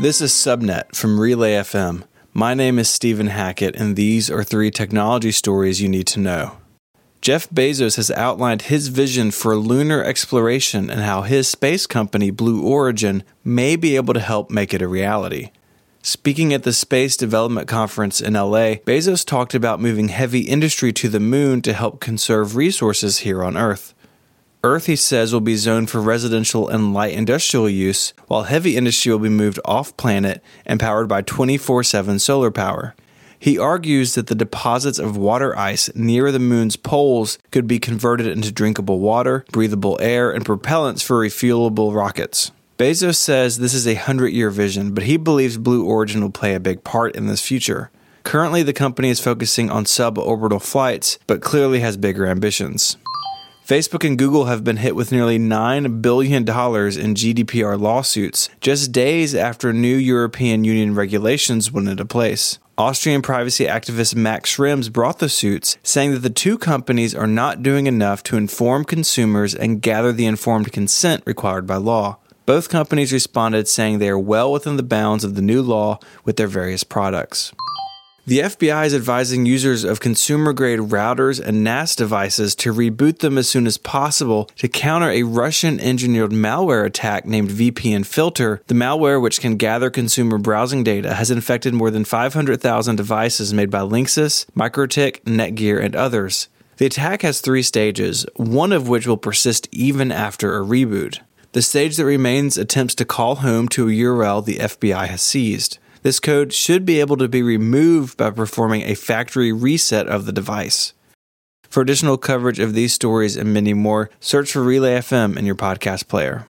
This is Subnet from Relay FM. My name is Stephen Hackett, and these are three technology stories you need to know. Jeff Bezos has outlined his vision for lunar exploration and how his space company, Blue Origin, may be able to help make it a reality. Speaking at the Space Development Conference in LA, Bezos talked about moving heavy industry to the moon to help conserve resources here on Earth. Earth, he says, will be zoned for residential and light industrial use, while heavy industry will be moved off planet and powered by 24 7 solar power. He argues that the deposits of water ice near the moon's poles could be converted into drinkable water, breathable air, and propellants for refuelable rockets. Bezos says this is a 100 year vision, but he believes Blue Origin will play a big part in this future. Currently, the company is focusing on suborbital flights, but clearly has bigger ambitions. Facebook and Google have been hit with nearly $9 billion in GDPR lawsuits just days after new European Union regulations went into place. Austrian privacy activist Max Schrems brought the suits, saying that the two companies are not doing enough to inform consumers and gather the informed consent required by law. Both companies responded saying they are well within the bounds of the new law with their various products. The FBI is advising users of consumer grade routers and NAS devices to reboot them as soon as possible to counter a Russian engineered malware attack named VPN Filter. The malware, which can gather consumer browsing data, has infected more than 500,000 devices made by Linksys, MikroTik, Netgear, and others. The attack has three stages, one of which will persist even after a reboot. The stage that remains attempts to call home to a URL the FBI has seized. This code should be able to be removed by performing a factory reset of the device. For additional coverage of these stories and many more, search for Relay FM in your podcast player.